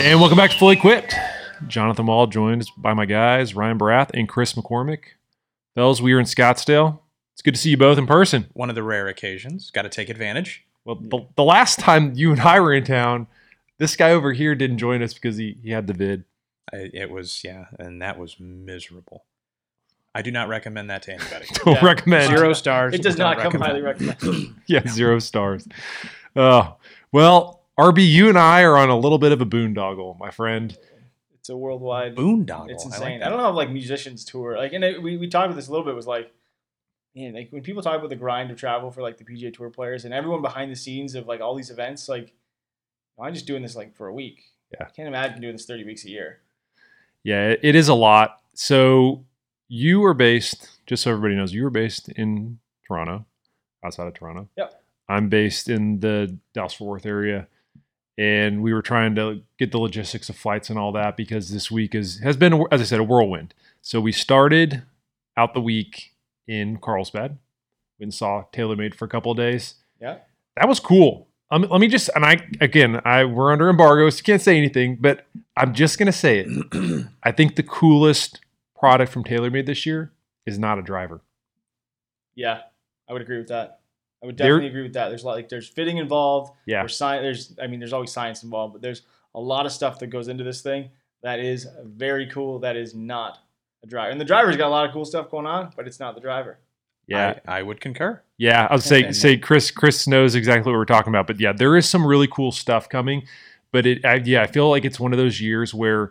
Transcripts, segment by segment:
And welcome back to Fully Equipped. Jonathan Wall joined by my guys, Ryan Barath and Chris McCormick. Fellas, we are in Scottsdale. It's good to see you both in person. One of the rare occasions. Got to take advantage. Well, the, the last time you and I were in town, this guy over here didn't join us because he, he had the vid. I, it was, yeah, and that was miserable. I do not recommend that to anybody. Don't Yeah. recommend. Zero stars. It does Don't come recommend. highly recommended. Yeah, zero stars. Oh, well, RB, you and I are on a little bit of a boondoggle, my friend. it's a worldwide. Boondoggle. It's I insane. like I, don't know if like musicians tour. Like, and it, we we talked about this a little bit. Was like, man, like when people talk about the grind of travel for like the PGA Tour players and everyone behind the scenes of like all these events, like, I'm just doing this like for a week. Yeah. I can't imagine doing this 30 weeks a year. Yeah, it- it is a lot. So you are based, just so everybody knows, you are based in Toronto, outside of Toronto. Yep. I'm based in the Dallas Fort Worth area. And we were trying to get the logistics of flights and all that because this week is has been, as I said, a whirlwind. So we started out the week in Carlsbad. And saw TaylorMade for a couple of days. Yeah. That was cool. Um, let me just, and I again, I we're under embargo, so you can't say anything, but I'm just gonna say it. I think the coolest product from TaylorMade this year is not a driver. Yeah, I would agree with that. I would There- definitely agree with that. There's a lot like there's fitting involved. Yeah. There's science. There's I mean there's always science involved, but there's a lot of stuff that goes into this thing that is very cool. That is not a driver, and the driver's got a lot of cool stuff going on, but it's not the driver. Yeah, I, I would concur. yeah. I would say say Chris Chris knows exactly what we're talking about, but yeah, there is some really cool stuff coming. But it, I, yeah, I feel like it's one of those years where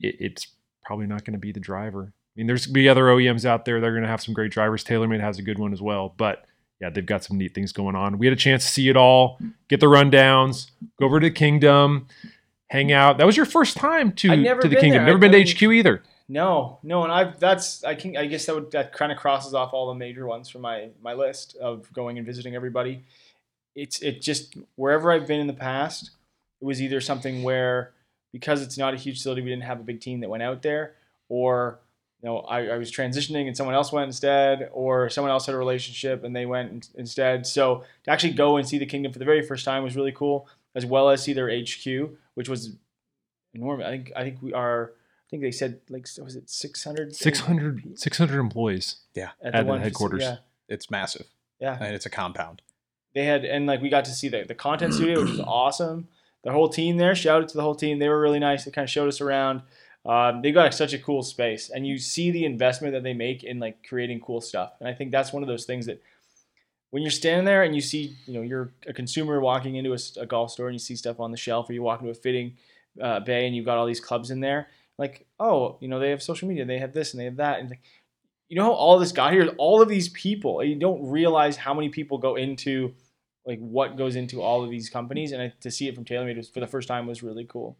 it, it's probably not going to be the driver. I mean, there's gonna be other OEMs out there that are going to have some great drivers. TaylorMade has a good one as well, but yeah, they've got some neat things going on. We had a chance to see it all, get the rundowns, go over to Kingdom, hang out. That was your first time to never to the Kingdom. there. Never I- been to HQ either. No, no, and I've that's I can I guess that would that kind of crosses off all the major ones from my my list of going and visiting everybody. It's it just wherever I've been in the past, it was either something where because it's not a huge facility, we didn't have a big team that went out there, or you know I, I was transitioning and someone else went instead, or someone else had a relationship and they went in- instead. So to actually go and see the kingdom for the very first time was really cool, as well as see their HQ, which was enormous. I think I think we are. I think they said like was it 600 600, 600 employees. Yeah, at, at the the one faci- headquarters. Yeah, it's massive. yeah. And it's a compound. They had and like we got to see the the content studio, which was awesome. The whole team there. Shout out to the whole team. They were really nice. They kind of showed us around. Um, they got such a cool space, and you see the investment that they make in like creating cool stuff. And I think that's one of those things that when you're standing there and you see, you know, you're a consumer walking into a golf store and you see stuff on the shelf, or you walk into a fitting uh, bay and you've got all these clubs in there, like, oh, you know, they have social media, they have this and they have that, and like, you know how all this got here? All of these people, you don't realize how many people go into like what goes into all of these companies, and I, to see it from TaylorMade was, for the first time was really cool.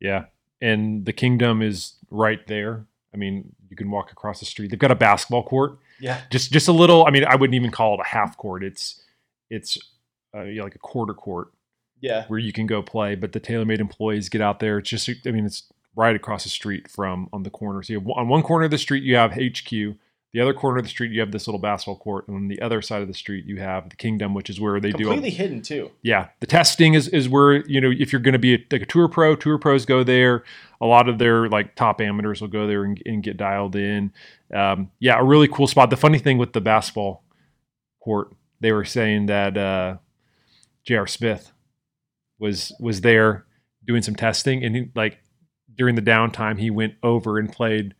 Yeah. And the kingdom is right there. I mean, you can walk across the street. They've got a basketball court. Yeah, Just just a little, I mean, I wouldn't even call it a half court. It's it's uh, like a quarter court yeah, where you can go play, but the TaylorMade employees get out there. It's just I mean, it's right across the street from on the corner. So you have, on one corner of the street you have HQ, the other corner of the street you have this little basketball court, and on the other side of the street you have the Kingdom, which is where they do all- completely hidden too. yeah the testing is is where you know if you're going to be a, like a tour pro tour pros go there a lot of their like top amateurs will go there and, and get dialed in um, yeah a really cool spot the funny thing with the basketball court they were saying that uh J.R. Smith was was there doing some testing and he, like during the downtime he went over and played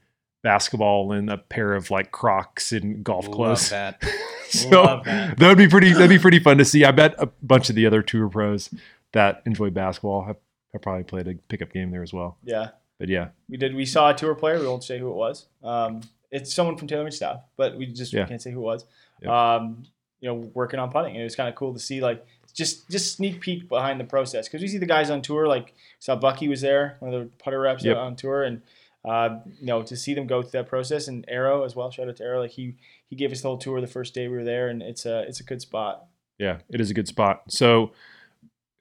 basketball in a pair of like Crocs and golf Love clothes that. so Love that. that would be pretty. That'd be pretty fun to see. I bet a bunch of the other tour pros that enjoy basketball have, have probably played a pickup game there as well. Yeah, But yeah, we did. We saw a tour player. We won't say who it was. Um, it's someone from TaylorMade staff, but we just we can't say who it was. Yep. Um, you know, working on putting, and it was kind of cool to see like just just sneak peek behind the process because we see the guys on tour. Like saw Bucky was there, one of the putter reps Yep. on tour, and uh, you know to see them go through that process and Arrow as well. Shout out to Arrow. Like he he gave us the whole tour the first day we were there, and it's a it's a good spot. yeah, it is a good spot. So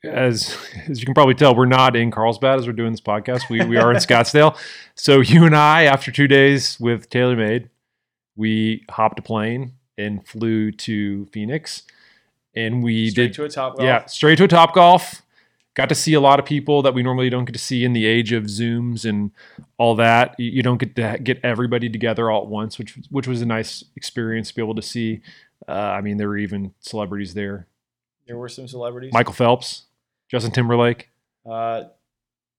as as you can probably tell, we're not in Carlsbad as we're doing this podcast. We we are in Scottsdale. So you and I, after two days with TaylorMade, we hopped a plane and flew to Phoenix, and we Straight did to a top. yeah straight to a Top Golf. Got to see a lot of people that we normally don't get to see in the age of Zooms and all that. You, you don't get to get everybody together all at once, which which was a nice experience to be able to see. Uh, I mean, there were even celebrities there. There were some celebrities. Michael Phelps, Justin Timberlake. Uh,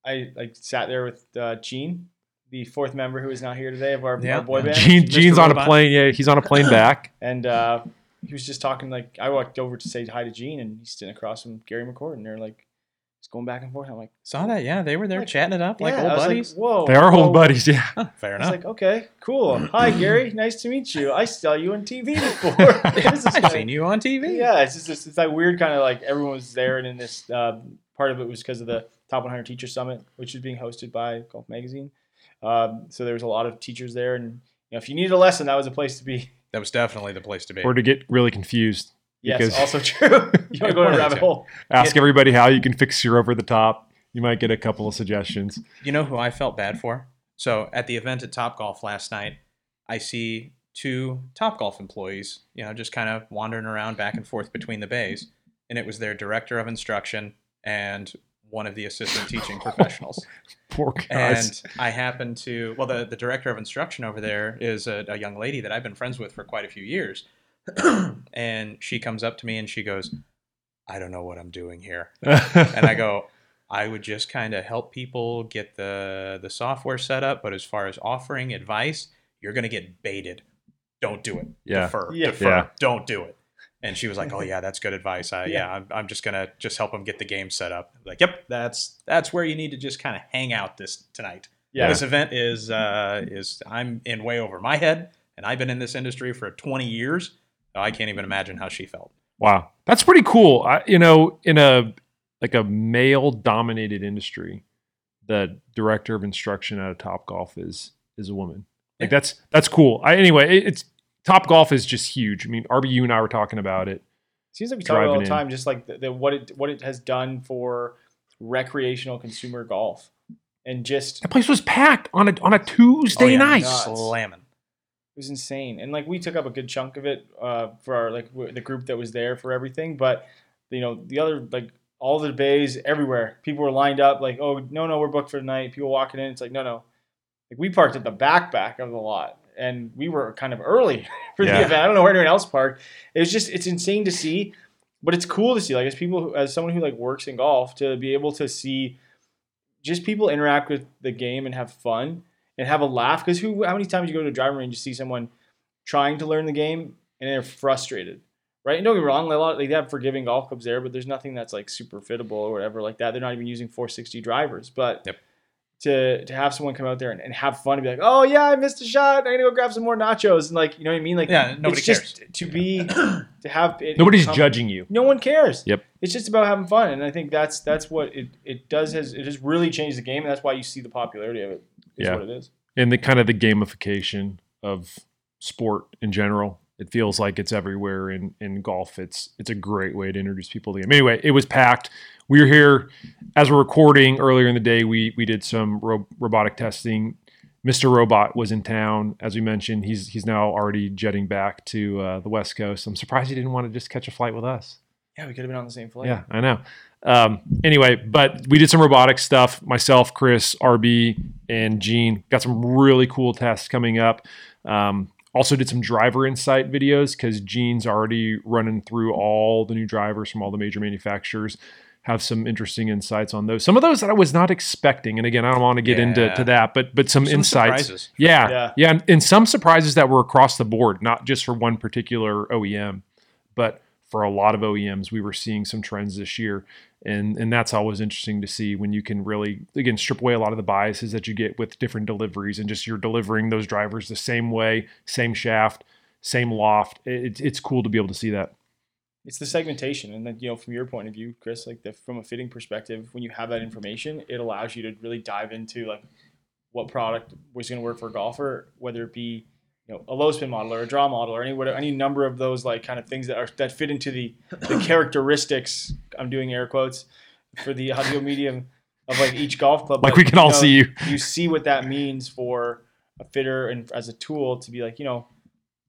I like sat there with uh, Gene, the fourth member who is not here today of our, Yeah. our boy band, Gene, Mr. Gene's on a plane. Yeah, he's on a plane back. and uh, he was just talking like I walked over to say hi to Gene, and he's sitting across from Gary McCord, and they're like just going back and forth. I'm like, Saw that? Yeah, they were there Like, chatting it up like yeah. old buddies. Like, Whoa, They are whoa. old buddies. Yeah. Fair enough. I was like, okay, cool. Hi, Gary. Nice to meet you. I saw you on TV before. I've kinda- seen you on TV. Yeah, it's just it's, it's that weird kind of like everyone was there, and in this uh, part of it was because of the Top 100 Teacher Summit, which is being hosted by Golf Magazine. Um, so there was a lot of teachers there, and you know, if you needed a lesson, that was a place to be. That was definitely the place to be. Or to get really confused. Yes, also true. you want to go in a rabbit hole. Ask everybody how you can fix your over the top. You might get a couple of suggestions. You know who I felt bad for? So at the event at Top Golf last night, I see two Top Golf employees, you know, just kind of wandering around back and forth between the bays, and it was their director of instruction and one of the assistant teaching professionals. Poor guys. And I happened to, well, the, the director of instruction over there is a, a young lady that I've been friends with for quite a few years. and she comes up to me and she goes, I don't know what I'm doing here. And I go, I would just kind of help people get the, the software set up. But as far as offering advice, you're going to get baited. Don't do it. Yeah. Defer. Yeah. Defer. Yeah. Don't do it. And she was like, "Oh yeah, that's good advice. I, yeah, Yeah. I'm, I'm just gonna just help them get the game set up." Like, yep, that's that's where you need to just kind of hang out this tonight. Yeah. This event is uh, is I'm in way over my head, and I've been in this industry for 20 years. So I can't even imagine how she felt. Wow, that's pretty cool. I, you know, in a like a male dominated industry, the director of instruction at a Top Golf is is a woman. Like Yeah. that's that's cool. I, anyway, it, it's Top Golf is just huge. I mean, RBU and I were talking about it. Seems like we talk about all Driving the in. time, just like the, the, what it what it has done for recreational consumer golf, and just That place was packed on a on a Tuesday Oh, yeah, night. slamming. It was insane, and like we took up a good chunk of it uh, for our like w- the group that was there for everything. But you know, the other like all the bays everywhere, people were lined up. Like, oh no, no, we're booked for the night. People walking in, it's like no, no. Like we parked at the back back of the lot, and we were kind of early for Yeah. the event. I don't know where anyone else parked. It was just it's insane to see, but it's cool to see. Like as people, who, as someone who like works in golf, to be able to see just people interact with the game and have fun and have a laugh. Because who, how many times you go to a driving range and see someone trying to learn the game and they're frustrated, right? And don't get me wrong, a lot they have forgiving golf clubs there, but there's nothing that's like super fittable or whatever like that. They're not even using 460 drivers, but Yep. To to have someone come out there and, and have fun and be like, oh yeah, I missed a shot. I'm gonna go grab some more nachos and like, you know what I mean? Like, Yeah, nobody it's just to be to have it Nobody's come- judging you. no one cares. Yep. It's just about having fun, and I think that's that's what it, it does. Has it has really changed the game, and that's why you see the popularity of it. Is Yeah. what it is. and the kind of the gamification of sport in general. It feels like it's everywhere in in golf. It's it's a great way to introduce people to the game. Anyway, it was packed. We were here as we're recording earlier in the day. We we did some ro- robotic testing. Mr. Robot was in town, as we mentioned. He's he's now already jetting back to uh, the West Coast. I'm surprised he didn't want to just catch a flight with us. Yeah, we could have been on the same flight. Yeah, I know. Um, anyway, but we did some robotic stuff. Myself, Chris, RB, and Gene got some really cool tests coming up. Um, also did some driver insight videos because Gene's already running through all the new drivers from all the major manufacturers. Have some interesting insights on those. Some of those that I was not expecting. And again, I don't want to get into to that, but but some, Some insights. surprises. Yeah, Yeah. yeah, and, and some surprises that were across the board, not just for one particular OEM, but for a lot of OEMs, we were seeing some trends this year, and and that's always interesting to see when you can really again strip away a lot of the biases that you get with different deliveries, and just you're delivering those drivers the same way, same shaft, same loft. It, it's cool to be able to see that. It's the segmentation, and then you know, from your point of view, Chris, like the, from a fitting perspective, when you have that information, it allows you to really dive into like what product was going to work for a golfer, whether it be you know a low spin model or a draw model or any whatever, any number of those like kind of things that are that fit into the the characteristics. I'm doing air quotes for the audio medium of like each golf club. Like we can all know, see you. you see what that means for a fitter and as a tool to be like, you know,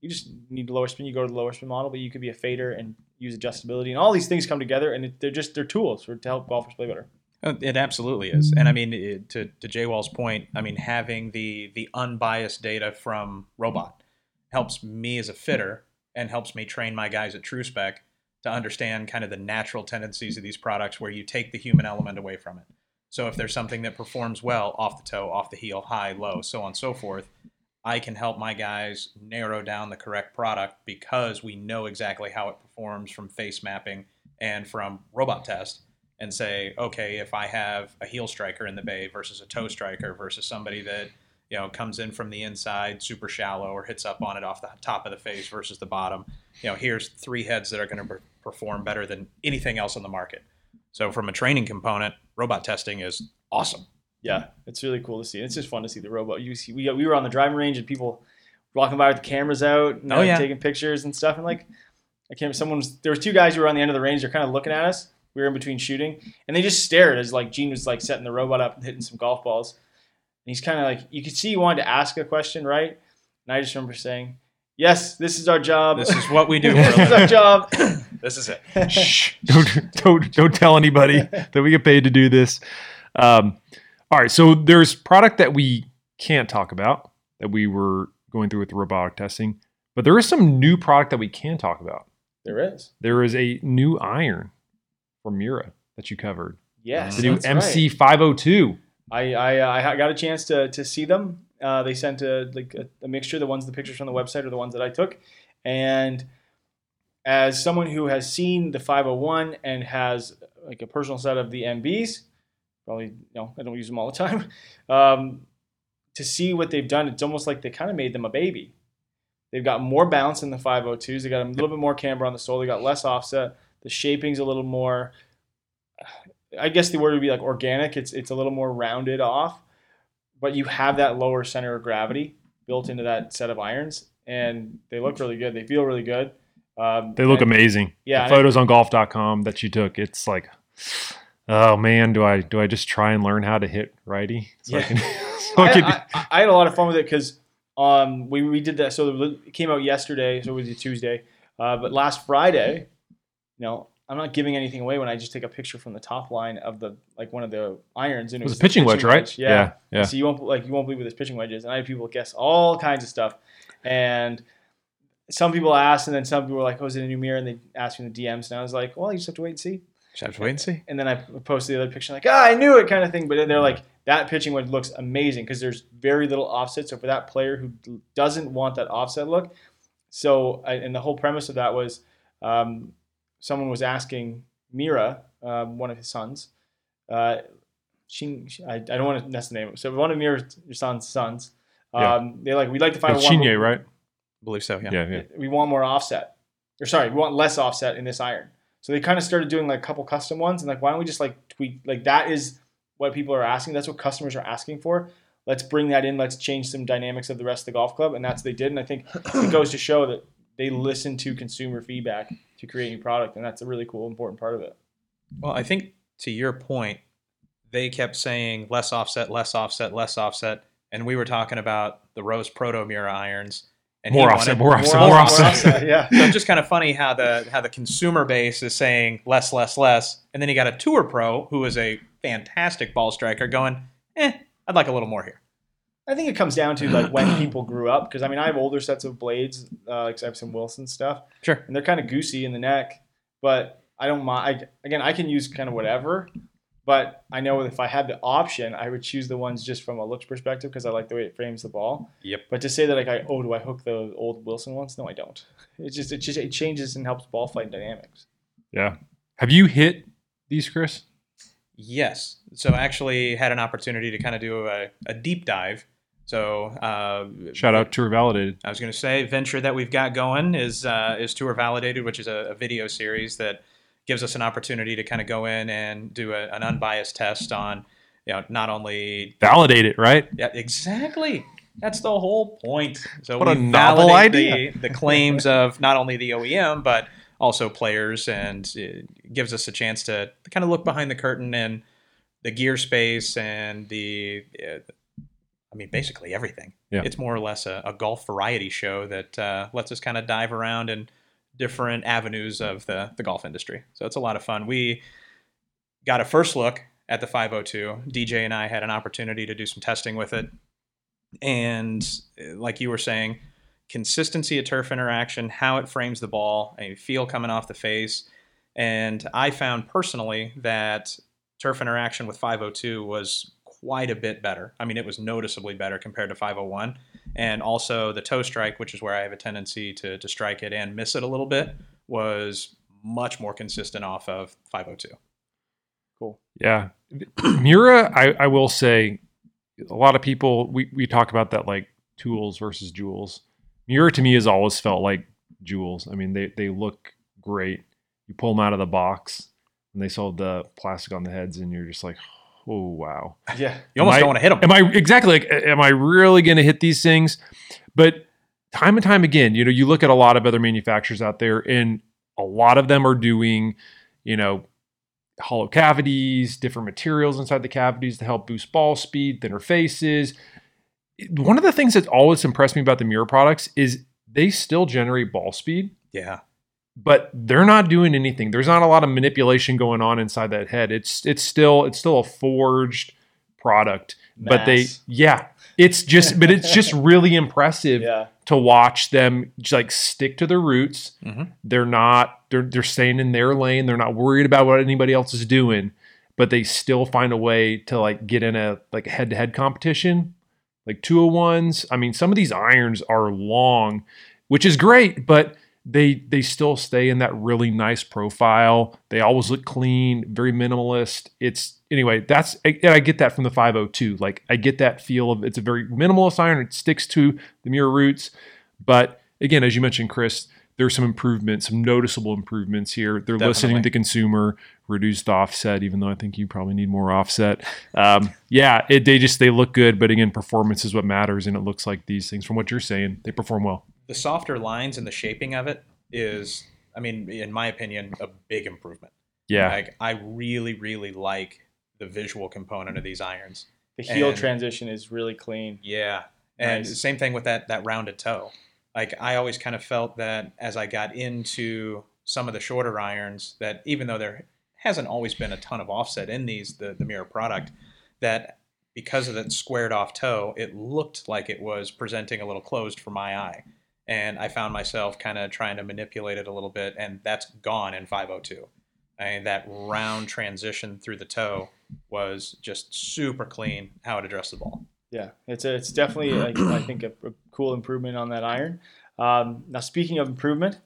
you just need lower spin, you go to the lower spin model, but you could be a fader and use adjustability and all these things come together and it, they're just they're tools for to help golfers play better. Uh, It absolutely is, and I mean it, to to Jay Wall's point. I mean having the the unbiased data from Robot helps me as a fitter and helps me train my guys at TrueSpec to understand kind of the natural tendencies of these products where you take the human element away from it. So if there's something that performs well off the toe, off the heel, high, low, so on and so forth, I can help my guys narrow down the correct product because we know exactly how it performs from face mapping and from robot test and say, okay, if I have a heel striker in the bay versus a toe striker versus somebody that you know comes in from the inside super shallow or hits up on it off the top of the face versus the bottom, you know, here's three heads that are going to per- perform better than anything else on the market. So from a training component, robot testing is awesome. Yeah, it's really cool to see. It's just fun to see the robot. You see, we we were on the driving range and people walking by with the cameras out, and Oh, yeah. taking pictures and stuff. And like, I can't. Someone was there was two guys who were on the end of the range. They're kind of looking at us. We were in between shooting, and they just stared as like Gene was like setting the robot up and hitting some golf balls. And he's kind of like, you could see he wanted to ask a question, right? And I just remember saying, "Yes, this is our job. This is what we do this is our job." This is it. Shh, don't, don't don't tell anybody that we get paid to do this. Um, all right, so there's product that we can't talk about that we were going through with the robotic testing, but there is some new product that we can talk about. there is. There is a new iron from Miura that you covered. Yes, The new. MC 502. I I, uh, I got a chance to to see them. Uh, they sent a like a, a mixture. The ones the pictures from the website are the ones that I took, and as someone who has seen the 501 and has like a personal set of the MBs, probably no, I don't use them all the time. Um, to see what they've done, it's almost like they kind of made them a baby. They've got more bounce in the 502s. They got a little bit more camber on the sole. They got less offset. The shaping's a little more. I guess the word would be like organic. It's it's a little more rounded off, but you have that lower center of gravity built into that set of irons, and they look really good. They feel really good. Um, They look and- amazing. Yeah, The photos on golf.com that you took, it's like, oh man, do I do I just try and learn how to hit righty? So I Yeah. can, so I I, can I, I had a lot of fun with it because um, we, we did that. So it came out yesterday, so it was a Tuesday. Uh, but last Friday, you know, I'm not giving anything away when I just take a picture from the top line of the like one of the irons. And it was a the pitching wedge, right? Yeah. yeah. yeah. So you won't like you won't believe what this pitching wedge is. And I had people guess all kinds of stuff. And some people asked, and then some people were like, "Oh, is it a new Miura?" And they asked me in the DMs, and I was like, "Well, you just have to wait and see." Just have to wait and see. and then I posted the other picture like, ah, I knew it kind of thing. But then they're like, that pitching wedge looks amazing because there's very little offset. So for that player who doesn't want that offset look, so I, and the whole premise of that was, um, someone was asking Miura, um, one of his sons, uh, she, she- I, I don't want to mess the name. up. So one of Miura's son's sons, Yeah. um, they're like, we'd like to find It's one. Chinye, right? I believe so. Yeah. Yeah, yeah. We want more offset, or sorry, we want less offset in this iron. So they kind of started doing like a couple custom ones, and like, why don't we just like tweak? Like that is what people are asking. That's what customers are asking for. Let's bring that in. Let's change some dynamics of the rest of the golf club, and that's what they did. And I think it goes to show that they listen to consumer feedback to create new product, and that's a really cool, important part of it. Well, I think to your point, they kept saying less offset, less offset, less offset, and we were talking about the Rose Proto Miura irons. And More wanted- offset, more offset, More more offset, offset. yeah. So it's just kind of funny how the how the consumer base is saying less, less, less, and then you got a tour pro who is a fantastic ball striker going, eh, I'd like a little more here. I think it comes down to like when people grew up, because I mean, I have older sets of blades, uh, like I have some Wilson stuff, Sure. and they're kind of goosey in the neck, but I don't mind. I, again, I can use kind of whatever, but I know if I had the option, I would choose the ones just from a looks perspective because I like the way it frames the ball. Yep. But to say that like I oh do I hook the old Wilson ones? No, I don't. It just it just it changes and helps ball flight dynamics. Yeah. Have you hit these, Chris? Yes. So I actually had an opportunity to kind of do a, a deep dive. So uh, Shout out Tour Validated. I was going to say venture that we've got going is uh, is Tour Validated, which is a, a video series that gives us an opportunity to kind of go in and do a, an unbiased test on, you know, not only Validate it, right? yeah exactly that's the whole point. So What a we novel validate idea. The, the claims of not only the OEM but also players, and it gives us a chance to kind of look behind the curtain and the gear space and the. Uh, I mean, basically everything. Yeah. It's more or less a, a golf variety show that uh, lets us kind of dive around in different avenues of the, the golf industry. So it's a lot of fun. We got a first look at the 502. DJ and I had an opportunity to do some testing with it. And uh, like you were saying, consistency of turf interaction, how it frames the ball, a feel coming off the face. And I found personally that turf interaction with 502 was quite a bit better. I mean, it was noticeably better compared to 501. And also the toe strike, which is where I have a tendency to, to strike it and miss it a little bit, was much more consistent off of 502. Cool. Yeah. Miura, I, I will say, a lot of people, we, we talk about that like tools versus jewels. Miura to me has always felt like jewels. I mean, they, they look great. You pull them out of the box and they sold the plastic on the heads, and you're just like, oh, wow. Yeah. You almost Am I- don't want to hit them. Am I exactly like, am I really going to hit these things? But time and time again, you know, you look at a lot of other manufacturers out there, and a lot of them are doing, you know, hollow cavities, different materials inside the cavities to help boost ball speed, thinner faces. One of the things that's always impressed me about the Miura products is they still generate ball speed, yeah. But they're not doing anything. There's not a lot of manipulation going on inside that head. It's it's still it's still a forged product, but they yeah, it's just but it's just really impressive Yeah. to watch them just like stick to their roots. Mhm. They're not they're they're staying in their lane. They're not worried about what anybody else is doing, but they still find a way to like get in a like a head to head competition, like two of ones. I mean, some of these irons are long, which is great, but they they still stay in that really nice profile. They always look clean, very minimalist. It's anyway, that's and I get that from the 502. Like I get that feel of it's a very minimalist iron. It sticks to the Miura roots, but again, as you mentioned, Chris, there's some improvements, some noticeable improvements here. They're listening to the consumer, reduced offset, even though I think you probably need more offset. Um, yeah, it, they just they look good, but again, performance is what matters, and it looks like these things, from what you're saying, they perform well. The softer lines and the shaping of it is, I mean, in my opinion, a big improvement. Yeah, Like I really, really like the visual component of these irons. The heel And- transition is really clean. Yeah. And Nice. same thing with that that rounded toe. Like I always kind of felt that as I got into some of the shorter irons, that even though there hasn't always been a ton of offset in these, the, the Miura product, that because of that squared off toe, it looked like it was presenting a little closed for my eye. And I found myself kind of trying to manipulate it a little bit, and that's gone in 502. I mean, that round transition through the toe was just super clean how it addressed the ball. Yeah, it's a, it's definitely like, I think a, a cool improvement on that iron. Um, now speaking of improvement,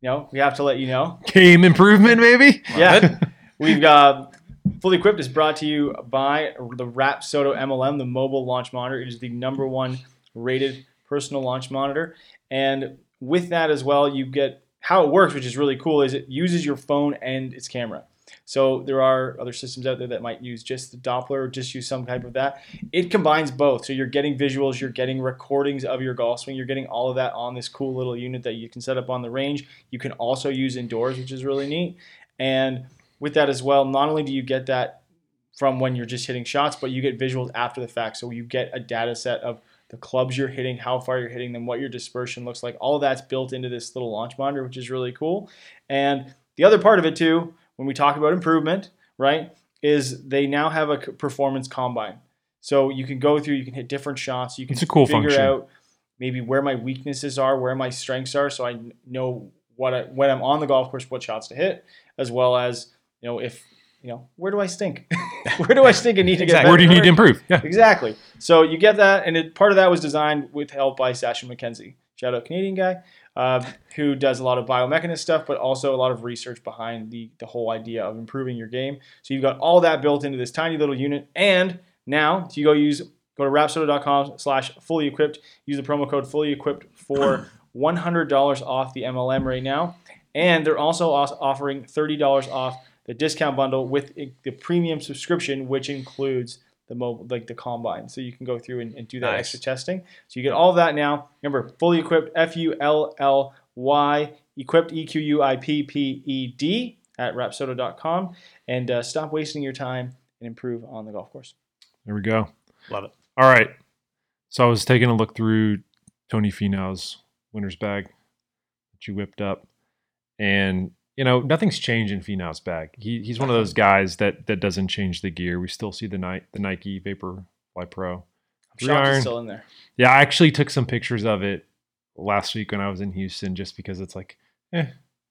you know we have to let you know. game improvement, maybe. Yeah, we've got fully equipped is brought to you by the Rapsodo MLM, the mobile launch monitor. It is the number one rated personal launch monitor, and with that as well, you get how it works, which is really cool. Is it uses your phone and its camera. So there are other systems out there that might use just the Doppler or just use some type of that. It combines both. So you're getting visuals, you're getting recordings of your golf swing, you're getting all of that on this cool little unit that you can set up on the range. You can also use indoors, which is really neat. And with that as well, not only do you get that from when you're just hitting shots, but you get visuals after the fact. So you get a data set of the clubs you're hitting, how far you're hitting them, what your dispersion looks like. All that's built into this little launch monitor, which is really cool. And the other part of it too, when we talk about improvement, right, is they now have a performance combine. So you can go through, you can hit different shots, you can cool figure function. out maybe where my weaknesses are, where my strengths are, so I know what I, when I'm on the golf course, what shots to hit, as well as you know if you know where do I stink, where do I stink and need to get Exactly. better? Where do you need to improve? Yeah. Exactly. So you get that, and it, part of that was designed with help by Sasho MacKenzie, shout out Canadian guy, uh, who does a lot of biomechanist stuff, but also a lot of research behind the the whole idea of improving your game. So you've got all that built into this tiny little unit, and now if you go use go to rapsodo.com slash fully equipped, use the promo code fully equipped for $100 off the MLM right now, and they're also offering $30 off the discount bundle with the premium subscription, which includes the mobile, like the combine. So you can go through and, and do that Nice. extra testing. So you get all of that now. Remember, fully equipped, F U L L Y, equipped, E Q U I P P E D at rapsodo.com. And uh, stop wasting your time and improve on the golf course. There we go. Love it. All right. So I was taking a look through Tony Finau's winner's bag that you whipped up. And you know, nothing's changed in Finau's bag. He, he's one of those guys that that doesn't change the gear. We still see the Nike, the Nike Vaporfly Pro. Three iron. it's still in there. Yeah, I actually took some pictures of it last week when I was in Houston, just because it's like, eh,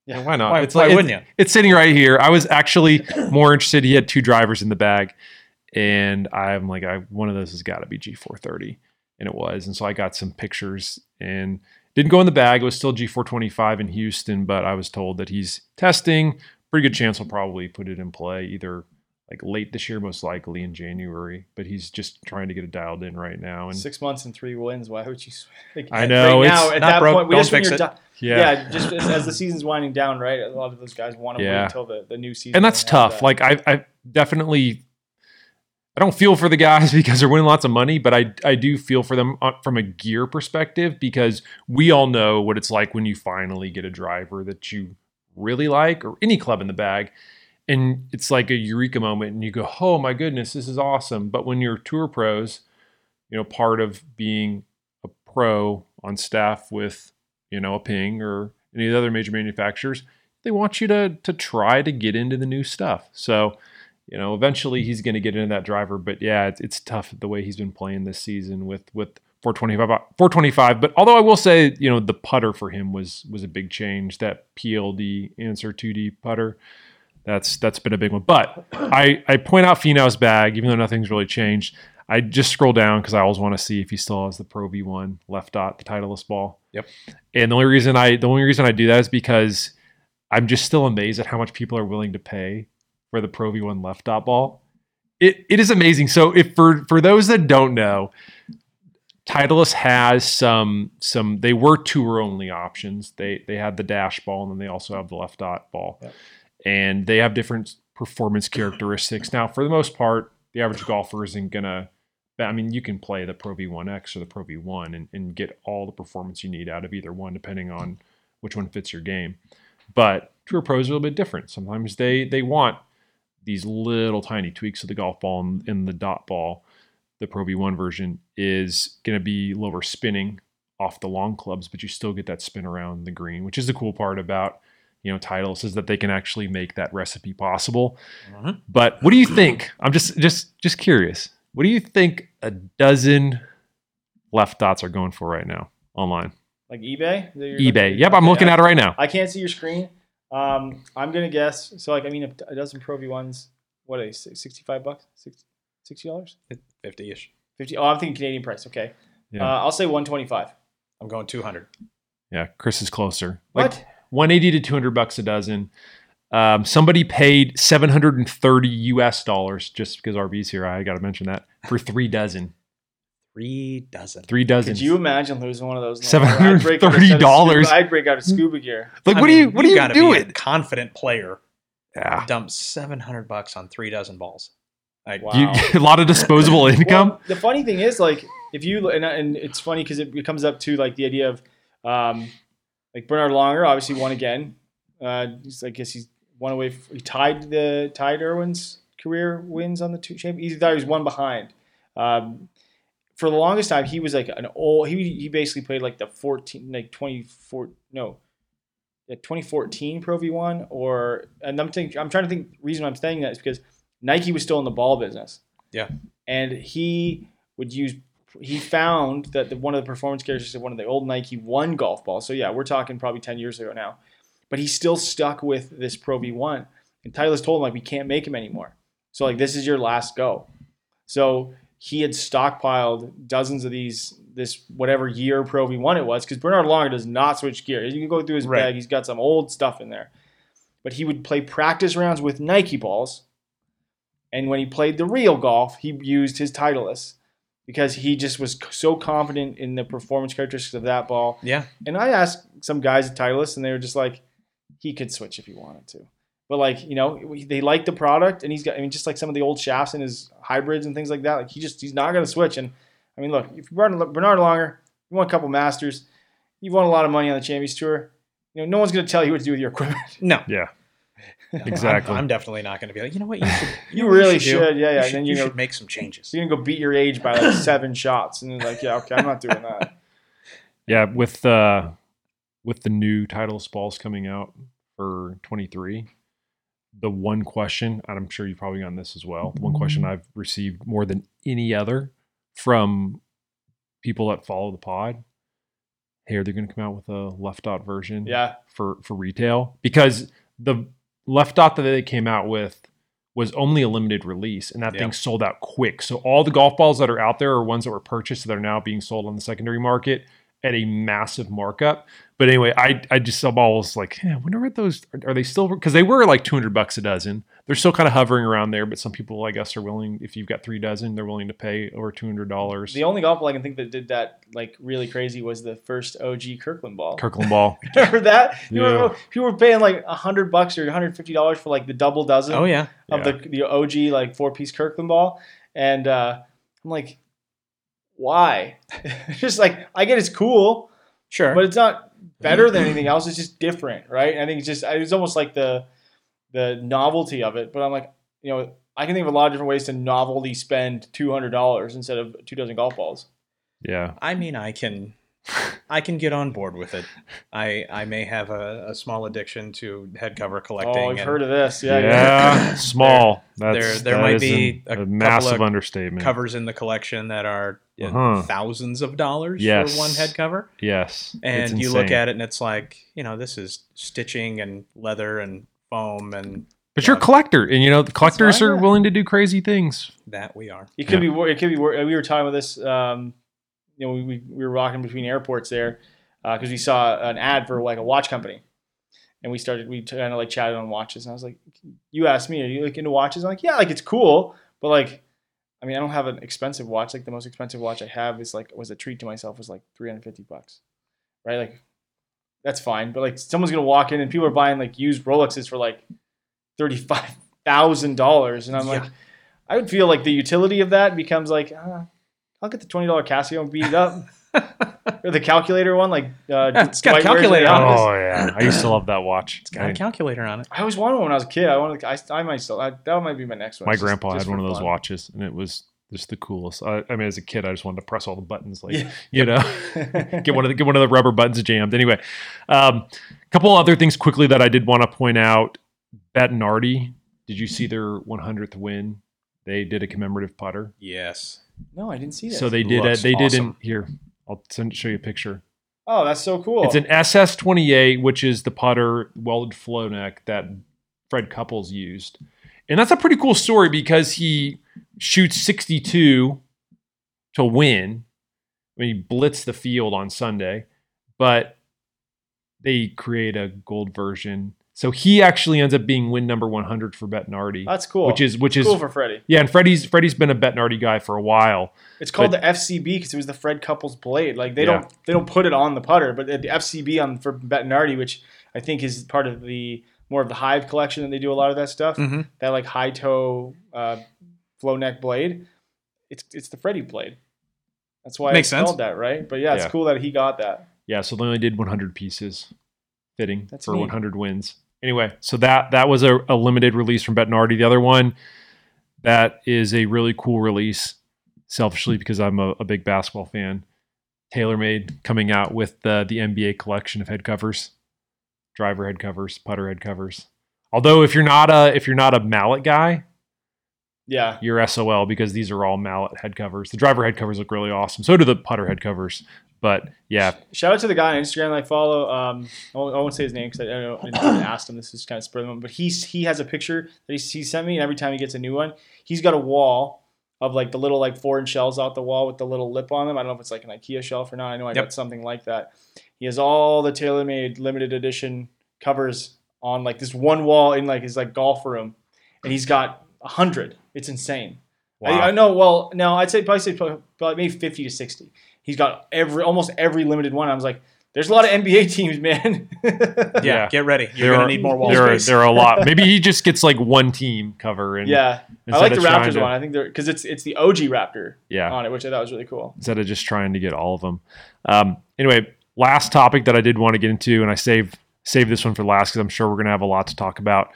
Yeah. why not? Why, it's why like, wouldn't you? it's sitting right here. I was actually more interested. He had two drivers in the bag, and I'm like, I one of those has got to be G430, and it was. And so I got some pictures and didn't go in the bag. It was still G425 in Houston, but I was told that he's testing. Pretty good chance he'll probably put it in play either like late this year, most likely in January. But he's just trying to get it dialed in right now. And Six months and three wins. Why would you? Like, I know, Right it's now, at not that broke, point, we just fix it. done- yeah. just as, as the season's winding down, right? A lot of those guys want to Yeah. wait until the, the new season. and that's and tough. that. Like I, I definitely, I don't feel for the guys because they're winning lots of money, but I, I do feel for them uh, from a gear perspective because we all know what it's like when you finally get a driver that you really like or any club in the bag, and it's like a eureka moment, and you go, oh my goodness, this is awesome. But when you're tour pros, you know, part of being a pro on staff with you know a Ping or any of the other major manufacturers they want you to to try to get into the new stuff. So, you know, eventually he's going to get into that driver. But yeah, it's, it's tough the way he's been playing this season with with 425 uh, 425. But although I will say, you know, the putter for him was was a big change. That PLD Anser 2D putter. That's that's been a big one. But I I point out Finau's bag, even though nothing's really changed. I just scroll down because I always want to see if he still has the Pro V1 left dot, the Titleist ball. Yep. And the only reason I the only reason I do that is because I'm just still amazed at how much people are willing to pay for the Pro V1 left dot ball. It it is amazing. So if for for those that don't know, Titleist has some some they were tour only options. They they had the dash ball and then they also have the left dot ball. Yep. And they have different performance characteristics. Now, for the most part, the average golfer isn't gonna I mean, you can play the Pro V1X or the Pro V1 and, and get all the performance you need out of either one, depending on which one fits your game. But tour pros are a little bit different. Sometimes they they want these little tiny tweaks of the golf ball and, and the dot ball. The Pro V1 version is going to be lower spinning off the long clubs, but you still get that spin around the green, which is the cool part about you know Titleist is that they can actually make that recipe possible. Mhm. But what do you think? I'm just just just curious. What do you think a dozen left dots are going for right now online? like eBay. Is that you're eBay. Yep, I'm okay, looking I- at it right now. I can't see your screen. Um, I'm gonna guess. So like, I mean, a, a dozen Pro V1s. What are they? Sixty-five bucks? Six- Sixty dollars? 50-ish. Fifty? Oh, I'm thinking Canadian price. Okay. Yeah. Uh, I'll say one twenty-five. I'm going 200. Yeah, Chris is closer. Like What? 180 to 200 bucks a dozen. Um, somebody paid 730 US dollars just because RB's here. I got to mention that for three dozen. Three dozen. Three dozen. Could you imagine losing one of those? in the water? I'd break out of $730. I'd break out of scuba gear. like, I what mean, are you? What are you you gotta be doing? a confident player. Yeah, Dump 700 bucks on three dozen balls. Like, Wow. you a lot of disposable income. Well, the funny thing is, like, if you and, and it's funny because it, it comes up to like the idea of, um, like Bernhard Langer obviously won again. Uh, he's, I guess he's one away. He tied the tied Irwin's career wins on the two champion. He thought he was one behind. Um, for the longest time, he was like an old. He he basically played like the fourteen, like twenty four. No, yeah, 2014 Pro V1 or and I'm thinking I'm trying to think reason I'm saying that is because Nike was still in the ball business. Yeah. And he would use he found that the, one of the performance characteristics of one of the old Nike one golf balls. So yeah, we're talking probably 10 years ago now. But he still stuck with this Pro V1. And Titleist told him like we can't make him anymore. So like this is your last go. So he had stockpiled dozens of these this whatever year Pro V1 it was because Bernhard Langer does not switch gear. You can go through his Right. bag; he's got some old stuff in there. But he would play practice rounds with Nike balls, and when he played the real golf, he used his Titleist because he just was so confident in the performance characteristics of that ball. yeah. And I asked some guys at Titleist, and they were just like, he could switch if he wanted to. But like, you know, they like the product, and he's got. I mean, just like some of the old shafts in his hybrids and things like that. Like he just he's not going to switch. And I mean, look, if Bernhard, Bernhard Langer, you won a couple Masters, you've won a lot of money on the Champions Tour. You know, no one's going to tell you what to do with your equipment. No. Yeah, No, I'm- Exactly. I'm, definitely not going to be like, you know what? You, should, You know what really do? should, yeah, yeah, You and should, then you you know- should make some changes. You're going to go beat your age by like seven shots, and you're like, yeah, okay, I'm not doing that. yeah. With uh, with the new Titleist balls coming out for 23, the one question, and I'm sure you've probably gotten this as well, one question Mm-hmm. I've received more than any other from people that follow the pod. Hey, are they going to come out with a left dot version? Yeah. for for retail because the left dot that they came out with was only a limited release and that Yeah. thing sold out quick. So all the golf balls that are out there are ones that were purchased that are now being sold on the secondary market at a massive markup. But anyway, I I just saw balls like, yeah, I wonder what those are, are they still because they were like 200 bucks a dozen. They're still kind of hovering around there, but some people I guess are willing if you've got 3 dozen, they're willing to pay over $200. The only golf ball I can think that did that like really crazy was the first OG Kirkland ball. Kirkland ball. Remember that? You Yeah. remember people were paying like hundred bucks or hundred fifty dollars for like the double dozen Oh yeah. of the the OG like four piece Kirkland ball, and uh, I'm like, why? just like I get it's cool, Sure. but it's not better than anything else. It's just different, right? And I think it's just it's almost like the the novelty of it. But I'm like, you know, I can think of a lot of different ways to novelty spend two hundred dollars instead of two dozen golf balls. Yeah. I mean, I can, I can get on board with it. I I may have a, a small addiction to head cover collecting. Oh, I've heard of this. Yeah, Yeah, yeah. small. That's, there- there that might is be an- a a, massive of understatement. covers in the collection that are you know, Uh-huh. thousands of dollars Yes. for one head cover, Yes, it's and you look at it and it's like, you know, this is stitching and leather and foam, and But you're a collector, and you know the collectors are willing to do crazy things. that we are. It could be. It could be. We were talking about this. Um, you know, we, we, we were walking between airports there because we saw an ad for like a watch company, and we started. We kind of like chatted on watches, and I was like, "You asked me, are you like into watches?" I'm like, "Yeah, like it's cool, but like, I mean, I don't have an expensive watch. Like the most expensive watch I have is like was a treat to myself was like 350 bucks, right? Like that's fine, but like someone's gonna walk in and people are buying like used Rolexes for like thirty five thousand dollars, and I'm Yeah. like, I would feel like the utility of that becomes like, uh, I'll get the twenty dollar Casio and beat it up, or the calculator one, like uh, Yeah, it's got a Dwight wears in calculator on it. Oh yeah, I used to love that watch. It's got a calculator on it. I always wanted one when I was a kid. I wanted. I, I might still. I, that might be my next one. My just- grandpa just had one of those fun. watches, and it was just the coolest. I, I mean, as a kid, I just wanted to press all the buttons, like Yeah. you know, get one of the get one of the rubber buttons jammed. Anyway, um, a couple other things quickly that I did want to point out. Bettinardi, did you see their 100th win? They did a commemorative putter. Yes. No, I didn't see that. So they did. A, Looks they did in awesome. here. I'll send show you a picture. oh, that's so cool. It's an SS28, which is the putter welded flow neck that Fred Couples used. And that's a pretty cool story because he shoots 62 to win. I mean, he blitzed the field on Sunday, but they create a gold version. So he actually ends up being win number 100 for Bettinardi, that's cool. which is which is cool for Freddie. yeah. And Freddie's Freddie's been a Bettinardi guy for a while. It's called the FCB because it was the Fred Couples blade. Like they Yeah. don't they don't put it on the putter, but the FCB on for Bettinardi, which I think is part of the more of the Hive collection, and they do a lot of that stuff. Mm-hmm. That like high toe uh, flow neck blade. It's it's the Freddie blade. That's why Makes it's sense. called that, right? But yeah, it's Yeah. cool that he got that. Yeah, so they only did 100 pieces fitting That's for neat. 100 wins. Anyway, so that that was a, a limited release from Bettinardi. The other one that is a really cool release, selfishly because I'm a, a big basketball fan. TaylorMade coming out with the the NBA collection of head covers, driver head covers, putter head covers. Although if you're not a if you're not a mallet guy, Yeah, you're SOL because these are all mallet head covers. The driver head covers look really awesome. So do the putter head covers. But yeah, Shout out to the guy on Instagram I follow. Um, I won't, I won't say his name because I, I, don't know, I didn't ask him. This is kind of spur of the moment. But he's he has a picture that he, he sent me, and every time he gets a new one, he's got a wall of like the little like four inch shells out the wall with the little lip on them. I don't know if it's like an IKEA shelf or not. I know I Yep. got something like that. He has all the TaylorMade limited edition covers on like this one wall in like his like golf room, and he's got a hundred. It's insane. I, I know. Well, no, I'd say probably say probably maybe fifty to sixty. He's got every almost every limited one. I was like, there's a lot of NBA teams, man. Yeah, Yeah. get ready. You're There gonna are- need more wall there are, space. there are a lot. Maybe he just gets like one team cover and yeah, I like the Raptors to- one. I think they're because it's it's the OG Raptor Yeah, on it, which I thought was really cool. instead of just trying to get all of them. Um, anyway, last topic that I did want to get into, and I saved save this one for last because I'm sure we're going to have a lot to talk about.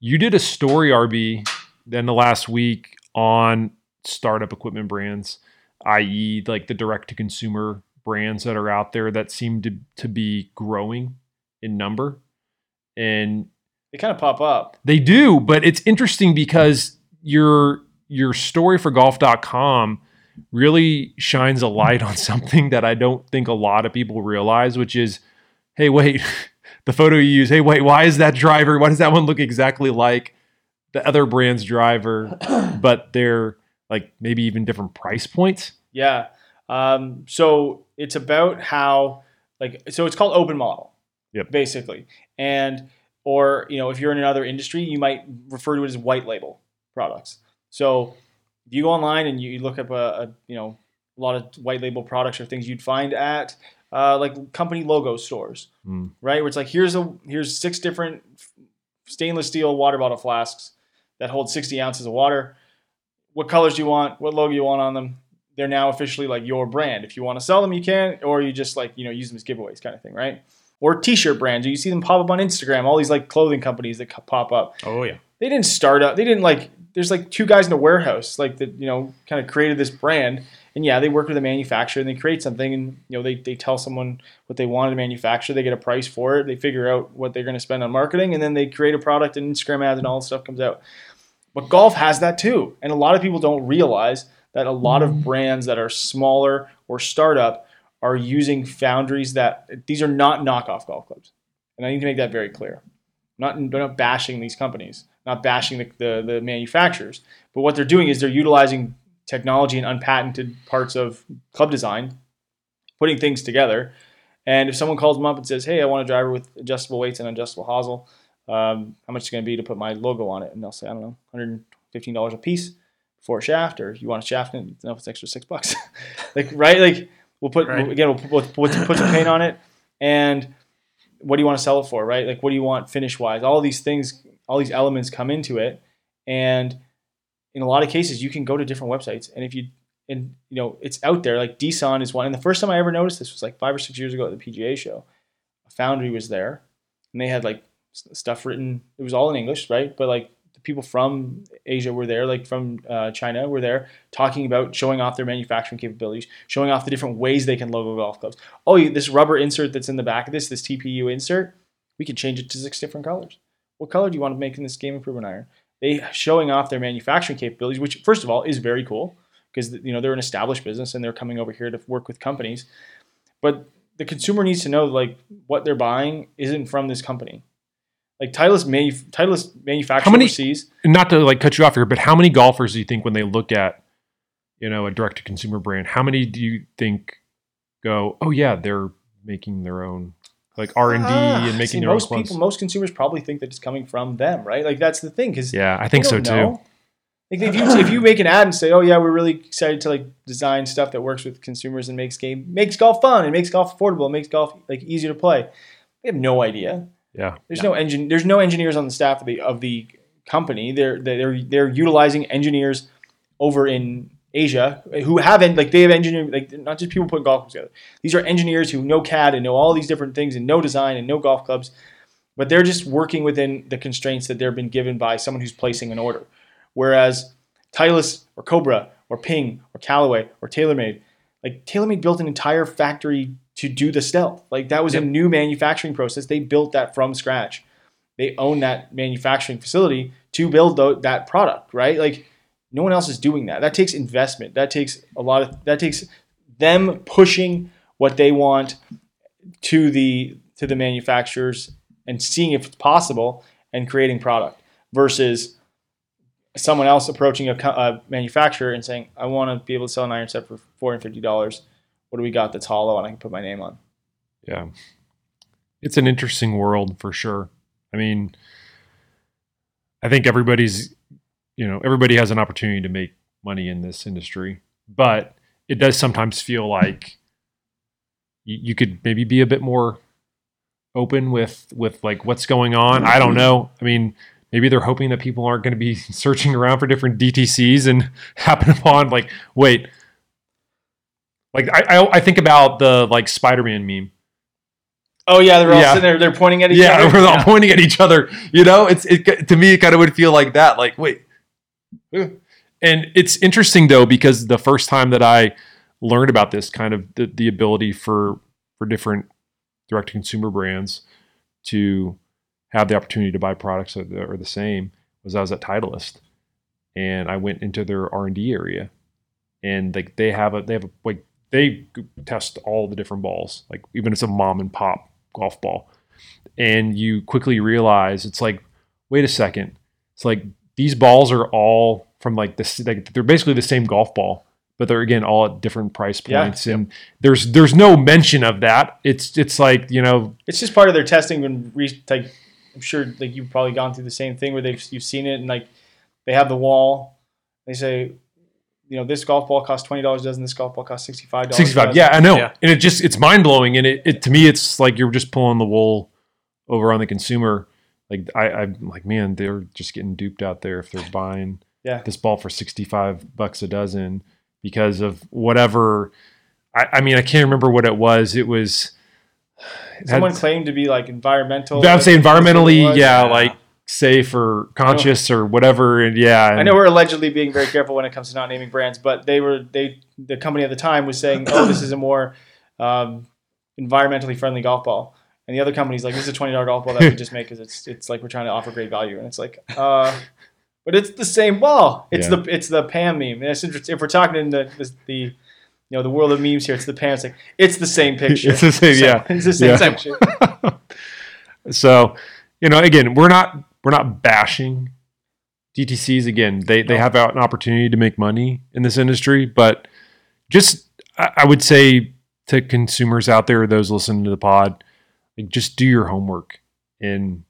You did a story, RB, then the last week on startup equipment brands, i.e., like the direct to consumer brands that are out there that seem to to be growing in number. and They kind of pop up. they do, but it's interesting because your your story for golf.com really shines a light on something that I don't think a lot of people realize, which is, hey, wait, the photo you use, hey, wait, why is that driver? Why does that one look exactly like the other brand's driver, but they're like maybe even different price points? Yeah. Um, so it's about how like so it's called open model. Yep. Basically. And or you know, if you're in another industry, you might refer to it as white label products. So if you go online and you look up a, a you know a lot of white label products or things you'd find at uh, like company logo stores, Hmm. right? Where it's like here's a here's six different stainless steel water bottle flasks that hold 60 ounces of water. What colors do you want? What logo you want on them? They're now officially like your brand. If you want to sell them, you can, or you just like you know use them as giveaways, kind of thing, right? Or T-shirt brands. You see them pop up on Instagram. All these like clothing companies that pop up Oh yeah. they didn't start up. They didn't like. There's like two guys in a warehouse, like that, you know, kind of created this brand. And yeah, they work with a manufacturer and they create something, and you know, they they tell someone what they want to manufacture. They get a price for it. They figure out what they're going to spend on marketing, and then they create a product and Instagram ads and all this stuff comes out. But golf has that too, and a lot of people don't realize that a lot of mm. brands that are smaller or startup are using foundries that these are not knockoff golf clubs, and I need to make that very clear. I'm not, they're not bashing these companies, not bashing the, the, the manufacturers, but what they're doing is they're utilizing technology and unpatented parts of club design, putting things together. And if someone calls them up and says, "Hey, I want a driver with adjustable weights and adjustable hosel, um, how much is it going to be to put my logo on it?" and they'll say, "I don't know, 115 dollars a piece for a shaft, or you want a shaft and no, it's extra six bucks." like right, like we'll put Right. again, we'll put, put, put some paint on it, and what do you want to sell it for, right? Like, what do you want finish wise? All these things, all these elements come into it, and in a lot of cases, you can go to different websites, and if you and you know it's out there. Like Dson is one, and the first time I ever noticed this was like five or six years ago at the PGA show. A foundry was there, and they had like stuff written. It was all in English, right? But like the people from Asia were there, like from uh, China were there, talking about showing off their manufacturing capabilities, showing off the different ways they can logo golf clubs. Oh, this rubber insert that's in the back of this, this TPU insert, we can change it to six different colors. What color do you want to make in this game improvement iron? They showing off their manufacturing capabilities, which first of all is very cool because you know they're an established business and they're coming over here to work with companies. But the consumer needs to know like what they're buying isn't from this company. Like Titleist, manu- Titleist manufactures How many- overseas. not to like cut you off here, but how many golfers do you think when they look at, you know, a direct to consumer brand, how many do you think go, oh yeah, they're making their own like R and D Ah, and making see, their own most clubs? people, most consumers probably think that it's coming from them, right? Like that's the thing because yeah, I think so too. Like if you if you make an ad and say, "Oh yeah, we're really excited to like design stuff that works with consumers and makes game makes golf fun and makes golf affordable, and makes golf like easier to play," they have no idea. Yeah, There's no engine. There's no engineers on the staff of the of the company. They're they're they're utilizing engineers over in Asia who haven't like they have engineering like not just people putting golf clubs together. These are engineers who know CAD and know all these different things and know design and know golf clubs, but they're just working within the constraints that they've been given by someone who's placing an order. Whereas Titleist or Cobra or Ping or Callaway or TaylorMade, like TaylorMade built an entire factory to do the stealth. Like that was Yep. a new manufacturing process. They built that from scratch. They own that manufacturing facility to build tho- that product, right? Like no one else is doing that. That takes investment. That takes a lot of that takes them pushing what they want to the to the manufacturers and seeing if it's possible and creating product versus someone else approaching a, a manufacturer and saying, "I want to be able to sell an iron set for four hundred fifty dollars. What do we got that's hollow and I can put my name on?" yeah. It's an interesting world for sure. I mean, I think everybody's, you know, everybody has an opportunity to make money in this industry, but it does sometimes feel like you, you could maybe be a bit more open with with like what's going on. I don't know. I mean, maybe they're hoping that people aren't going to be searching around for different DTCs and happen upon like, wait, like I I, I think about the like Spider-Man meme. Oh yeah, they're all Yeah. sitting there. They're pointing at each Yeah, other. we're all pointing at each other. You know, it's it to me it kind of would feel like that. Like, wait. And it's interesting though because the first time that I learned about this kind of the, the ability for for different direct to consumer brands to have the opportunity to buy products that are the same was I was at Titleist, and I went into their R and D area, and like they have a they have a like they test all the different balls, like even it's a mom and pop golf ball, and you quickly realize it's like, wait a second, it's like these balls are all from like this, like they're basically the same golf ball, but they're again all at different price Yeah. points, and there's there's no mention of that. It's it's like you know It's just part of their testing. When re- like, I'm sure like you've probably gone through the same thing where they've you've seen it and like they have the wall. They say, you know, this golf ball costs twenty dollars dozen. This golf ball costs sixty five dollars. 65 yeah i know Yeah. and it just it's mind-blowing and it, it to me it's like you're just pulling the wool over on the consumer like I, i'm like man they're just getting duped out there if they're buying Yeah. this ball for 65 bucks a dozen because of whatever i, I mean i can't remember what it was it was it had- Someone claimed to be like environmental. i would say like, that's what it environmentally yeah Yeah. like safe or conscious or whatever and yeah I know we're allegedly being very careful when it comes to not naming brands, but they were they the company at the time was saying, "Oh, this is a more um, environmentally friendly golf ball," and the other company's like, "This is a twenty dollar golf ball that we just make because it's it's like we're trying to offer great value," and it's like, uh, but it's the same ball. It's Yeah. the it's the Pam meme. And it's interesting. If we're talking in the the, the you know the world of memes here, it's the Pam. It's like it's the same picture. It's the same, yeah. it's the same Yeah. picture. so you know again we're not we're not bashing dtcs again they they have out an opportunity to make money in this industry but just i, I would say to consumers out there those listening to the pod like, just do your homework and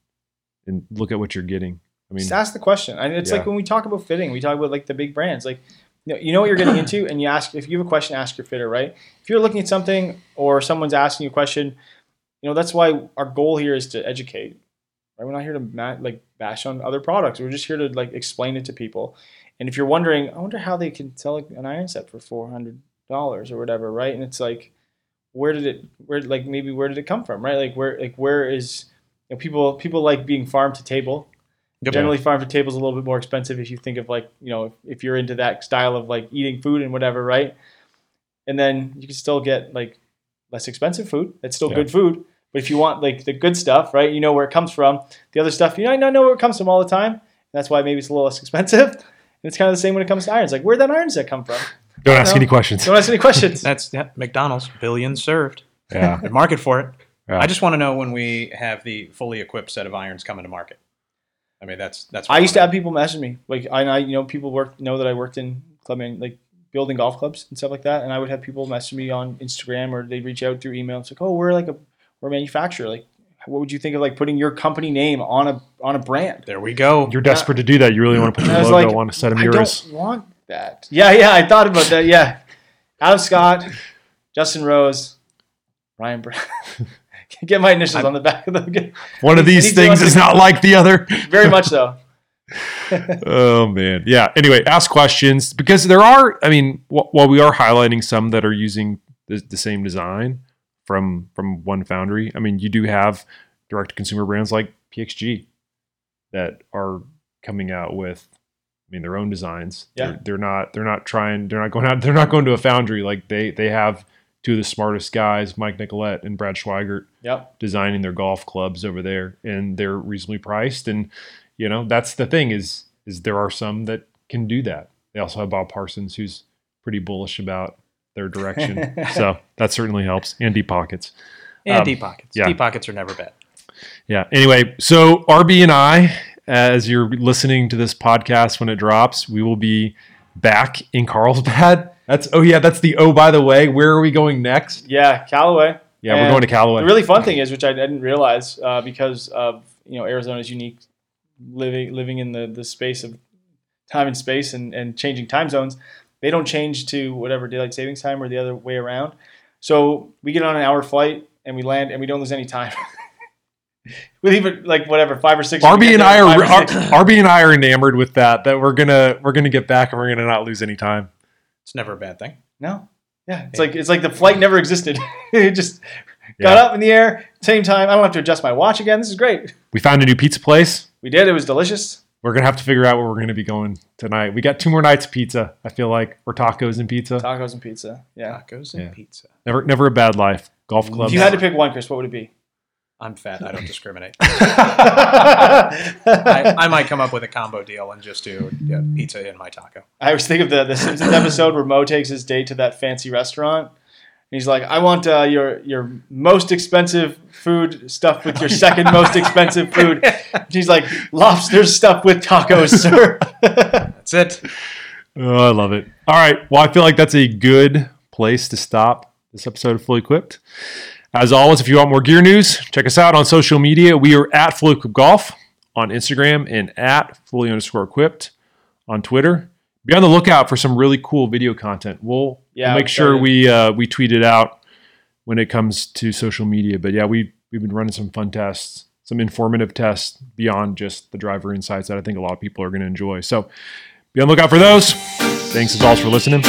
and look at what you're getting i mean Just ask the question. And it's Yeah. like when we talk about fitting, we talk about like the big brands. Like, you know, you know what you're getting into, and you ask if you have a question, ask your fitter, right? If you're looking at something or someone's asking you a question, you know that's why our goal here is to educate. Right? We're not here to like bash on other products. We're just here to like explain it to people. And if you're wondering, I wonder how they can sell an iron set for four hundred dollars or whatever, right? And it's like, where did it? Where like maybe where did it come from, right? Like where like where is you know, people people like being farm to table Yep. generally farm to table is a little bit more expensive if you think of like you know if, if you're into that style of like eating food and whatever right and then you can still get like less expensive food it's still Yeah. good food but if you want like the good stuff right you know where it comes from the other stuff you might not know where it comes from all the time that's why maybe it's a little less expensive and it's kind of the same when it comes to irons like where'd that iron set come from don't ask no. any questions don't ask any questions That's yeah, McDonald's billions served. yeah The market for it. Yeah. I just want to know when we have the fully equipped set of irons coming to market. I mean, that's that's. I what used to wanna- have people message me like I, I you know people work know that I worked in clubbing like building golf clubs and stuff like that, and I would have people message me on Instagram or they'd reach out through email. It's like, oh, we're like a we're a manufacturer. Like, what would you think of like putting your company name on a on a brand? There we go. you're desperate to do that you really want to put your logo like, on a set of Miuras. I Miuras don't want that. Yeah, yeah, I thought about that. Yeah, Adam Scott, Justin Rose, Ryan Barath. Get my initials on the back of the. one of these things is not like the other Very much so. oh man yeah anyway ask questions because there are i mean wh- while we are highlighting some that are using the, the same design from from one foundry. I mean you do have direct to consumer brands like pxg that are coming out with i mean their own designs. Yeah. they're, they're not they're not trying they're not going out they're not going to a foundry. Like they they have two of the smartest guys mike nicolette and brad schweigert Yep. designing their golf clubs over there and they're reasonably priced. And you know that's the thing is is there are some that can do that. They also have bob parsons who's pretty bullish about their direction so that certainly helps and deep pockets and um, deep pockets. yeah. Deep pockets are never bad. yeah anyway so rb and i as you're listening to this podcast when it drops we will be back in carlsbad that's oh yeah that's the oh by the way where are we going next Yeah, Callaway. yeah we're going to callaway The really fun thing is, which I didn't realize, uh, because of you know Arizona's unique living living in the the space of time and space and, and changing time zones, they don't change to whatever daylight savings time or the other way around. So we get on an hour flight and we land and we don't lose any time. we leave it like whatever five or six. we RB and I are five or and I are enamored with that. That we're gonna we're gonna get back and we're gonna not lose any time. It's never a bad thing. no. Yeah, it's Yeah. like it's like the flight never existed. it just got Yeah. up in the air, same time. I don't have to adjust my watch again. This is great. We found a new pizza place. We did. It was delicious. We're gonna have to figure out where we're gonna be going tonight. We got two more nights of pizza. I feel like or tacos and pizza. Tacos and pizza. Yeah. Tacos and Yeah. pizza. Never never a bad life. Golf mm. clubs. If you had to pick one, Chris, what would it be? I'm fat. I don't discriminate. I, I might come up with a combo deal and just do yeah, pizza and my taco. I always think of the the Simpsons episode where Moe takes his date to that fancy restaurant. And he's like, "I want uh, your your most expensive food stuffed with your second most expensive food." And he's like, "Lobster stuffed with tacos, sir." That's it. Oh, I love it. All right. Well, I feel like that's a good place to stop this episode of Fully Equipped. As always, if you want more gear news, check us out on social media. We are at Fully Equipped Golf on Instagram and at Fully underscore Equipped on Twitter. Be on the lookout for some really cool video content. We'll, Yeah, we'll make sure we uh, we tweet it out when it comes to social media. But yeah, we we've been running some fun tests, some informative tests beyond just the driver insights that I think a lot of people are going to enjoy. So be on the lookout for those. Thanks as always for listening.